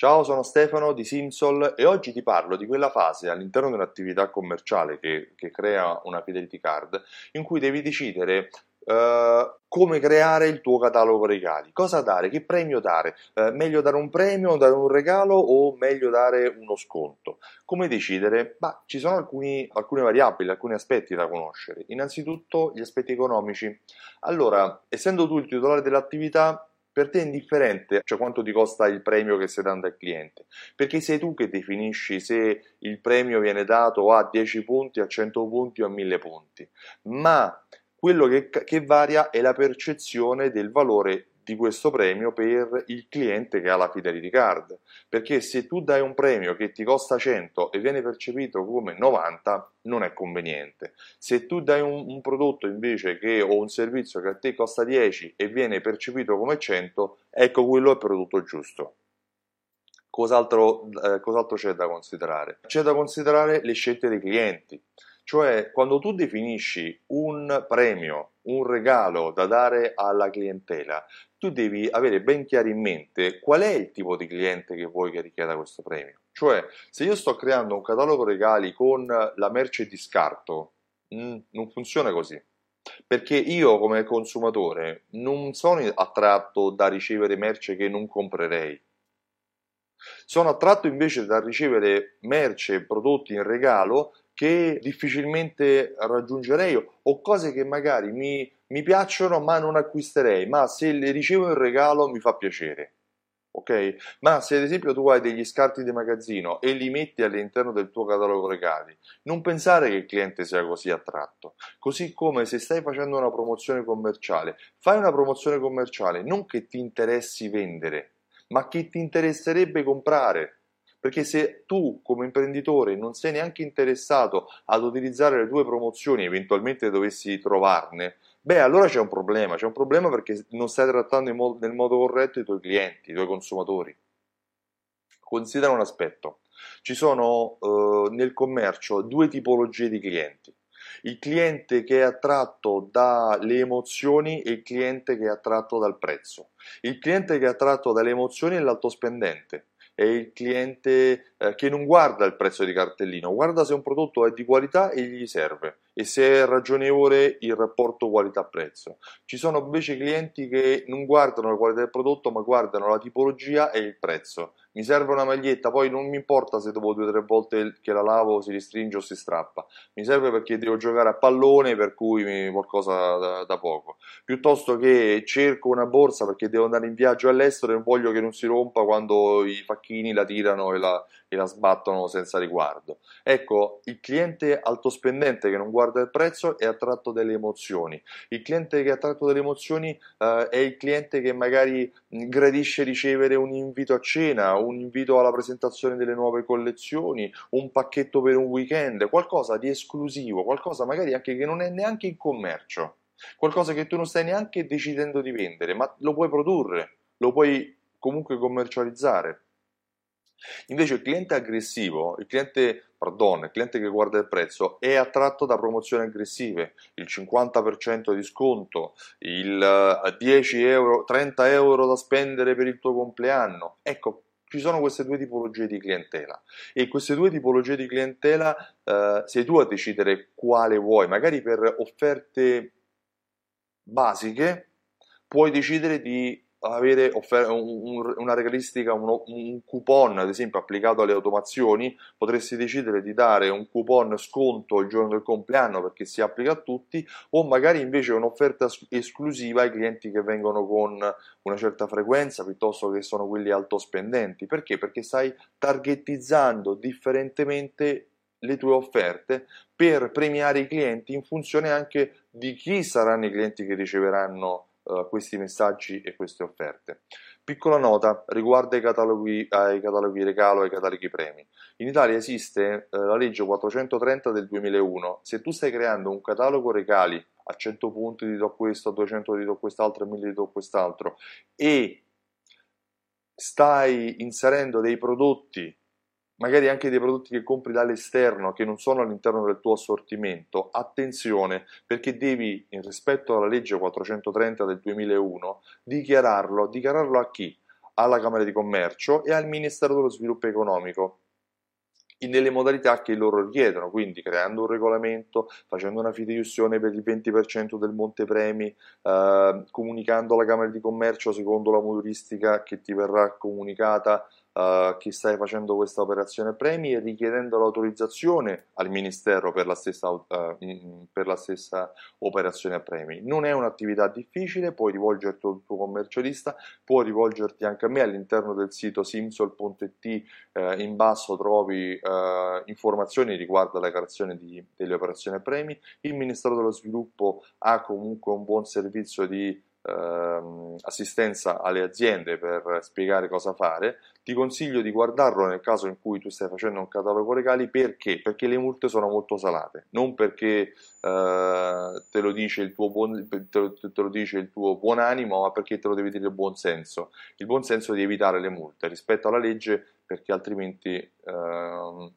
Ciao, sono Stefano di Simsol e oggi ti parlo di quella fase all'interno di un'attività commerciale che, che crea una Fidelity Card in cui devi decidere Uh, come creare il tuo catalogo regali, cosa dare, che premio dare, uh, meglio dare un premio, dare un regalo o meglio dare uno sconto. Come decidere? Bah, ci sono alcuni, alcune variabili, alcuni aspetti da conoscere. Innanzitutto gli aspetti economici. Allora, essendo tu il titolare dell'attività, per te è indifferente cioè quanto ti costa il premio che stai dando al cliente, perché sei tu che definisci se il premio viene dato a 10 punti, a 100 punti o a 1000 punti, ma quello che, che varia è la percezione del valore di questo premio per il cliente che ha la Fidelity Card. Perché se tu dai un premio che ti costa 100 e viene percepito come 90, non è conveniente. Se tu dai un, un prodotto invece che, o un servizio che a te costa 10 e viene percepito come 100, ecco quello è il prodotto giusto. Cos'altro, eh, cos'altro c'è da considerare? C'è da considerare le scelte dei clienti. Cioè, quando tu definisci un premio, un regalo da dare alla clientela, tu devi avere ben chiaro in mente qual è il tipo di cliente che vuoi che richieda questo premio. Cioè, se io sto creando un catalogo regali con la merce di scarto, mm, non funziona così. Perché io come consumatore non sono attratto da ricevere merce che non comprerei. Sono attratto invece da ricevere merce prodotti in regalo che difficilmente raggiungerei o cose che magari mi, mi piacciono ma non acquisterei, ma se le ricevo in regalo mi fa piacere. Ok? Ma se ad esempio tu hai degli scarti di magazzino e li metti all'interno del tuo catalogo regali, non pensare che il cliente sia così attratto. Così come se stai facendo una promozione commerciale, fai una promozione commerciale non che ti interessi vendere, ma che ti interesserebbe comprare. Perché se tu come imprenditore non sei neanche interessato ad utilizzare le tue promozioni, eventualmente dovessi trovarne, beh allora c'è un problema, c'è un problema perché non stai trattando mo- nel modo corretto i tuoi clienti, i tuoi consumatori. Considera un aspetto, ci sono eh, nel commercio due tipologie di clienti. Il cliente che è attratto dalle emozioni e il cliente che è attratto dal prezzo. Il cliente che è attratto dalle emozioni è l'alto spendente è il cliente eh, che non guarda il prezzo di cartellino, guarda se un prodotto è di qualità e gli serve e se è ragionevole il rapporto qualità-prezzo. Ci sono invece clienti che non guardano la qualità del prodotto ma guardano la tipologia e il prezzo. Mi serve una maglietta, poi non mi importa se dopo due o tre volte che la lavo si restringe o si strappa, mi serve perché devo giocare a pallone per cui qualcosa da, da, poco, piuttosto che cerco una borsa perché devo andare in viaggio all'estero e non voglio che non si rompa quando i facchini la tirano e la, e la sbattono senza riguardo. Ecco, il cliente altospendente che non guarda il prezzo è attratto dalle emozioni, il cliente che è attratto dalle emozioni eh, è il cliente che magari gradisce ricevere un invito a cena, un invito alla presentazione delle nuove collezioni, un pacchetto per un weekend, qualcosa di esclusivo, qualcosa magari anche che non è neanche in commercio, qualcosa che tu non stai neanche decidendo di vendere, ma lo puoi produrre, lo puoi comunque commercializzare. Invece il cliente aggressivo, il cliente, pardon, il cliente che guarda il prezzo è attratto da promozioni aggressive, il 50% di sconto, il 10 eh, euro, 30 euro da spendere per il tuo compleanno. Ecco, ci sono queste due tipologie di clientela. E queste due tipologie di clientela eh, sei tu a decidere quale vuoi, magari per offerte basiche puoi decidere di avere offer- un, una regalistica, un, un, coupon ad esempio applicato alle automazioni, potresti decidere di dare un coupon sconto il giorno del compleanno perché si applica a tutti o magari invece un'offerta esclusiva ai clienti che vengono con una certa frequenza piuttosto che sono quelli altospendenti. Perché? Perché stai targetizzando differentemente le tue offerte per premiare i clienti in funzione anche di chi saranno i clienti che riceveranno uh, questi messaggi e queste offerte. Piccola nota riguardo ai cataloghi, ai cataloghi regalo e ai cataloghi premi. In Italia esiste uh, la legge 430 del 2001. Se tu stai creando un catalogo regali a 100 punti ti do questo, a 200 ti do quest'altro, a 1000 ti do quest'altro e stai inserendo dei prodotti magari anche dei prodotti che compri dall'esterno che non sono all'interno del tuo assortimento, attenzione perché devi, in rispetto alla legge 430 del 2001, dichiararlo. Dichiararlo a chi? alla Camera di Commercio e al Ministero dello Sviluppo Economico nelle modalità che loro richiedono, quindi creando un regolamento, facendo una fideiussione per il 20% del montepremi, eh, comunicando alla Camera di Commercio secondo la modulistica che ti verrà comunicata uh, chi stai facendo questa operazione premi e richiedendo l'autorizzazione al Ministero per la, stessa, uh, per la stessa operazione premi. Non è un'attività difficile, puoi rivolgerti al tuo commercialista, puoi rivolgerti anche a me all'interno del sito simsol.it, uh, in basso trovi informazioni riguardo alla creazione di, delle operazioni premi. Il Ministero dello Sviluppo ha comunque un buon servizio di ehm, assistenza alle aziende per spiegare cosa fare, ti consiglio di guardarlo nel caso in cui tu stai facendo un catalogo legali perché? Perché le multe sono molto salate, non perché eh, te, lo dice il tuo buon, te, lo, te lo dice il tuo buon animo, ma perché te lo deve dire il buon senso. Il buon senso di evitare le multe rispetto alla legge perché altrimenti eh,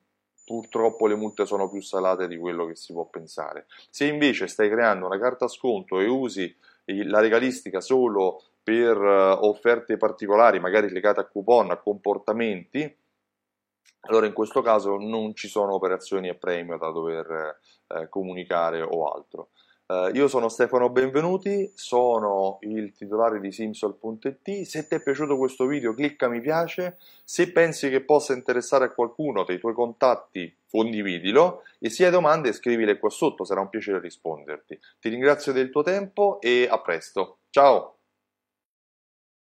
purtroppo le multe sono più salate di quello che si può pensare. Se invece stai creando una carta sconto e usi la regalistica solo per eh, offerte particolari, magari legate a coupon, a comportamenti, allora in questo caso non ci sono operazioni a premio da dover eh, comunicare o altro. Uh, io sono Stefano Benvenuti, sono il titolare di Simsol.it. Se ti è piaciuto questo video, clicca mi piace. Se pensi che possa interessare a qualcuno dei tuoi contatti, condividilo. E se hai domande, scrivile qua sotto, sarà un piacere risponderti. Ti ringrazio del tuo tempo e a presto. Ciao!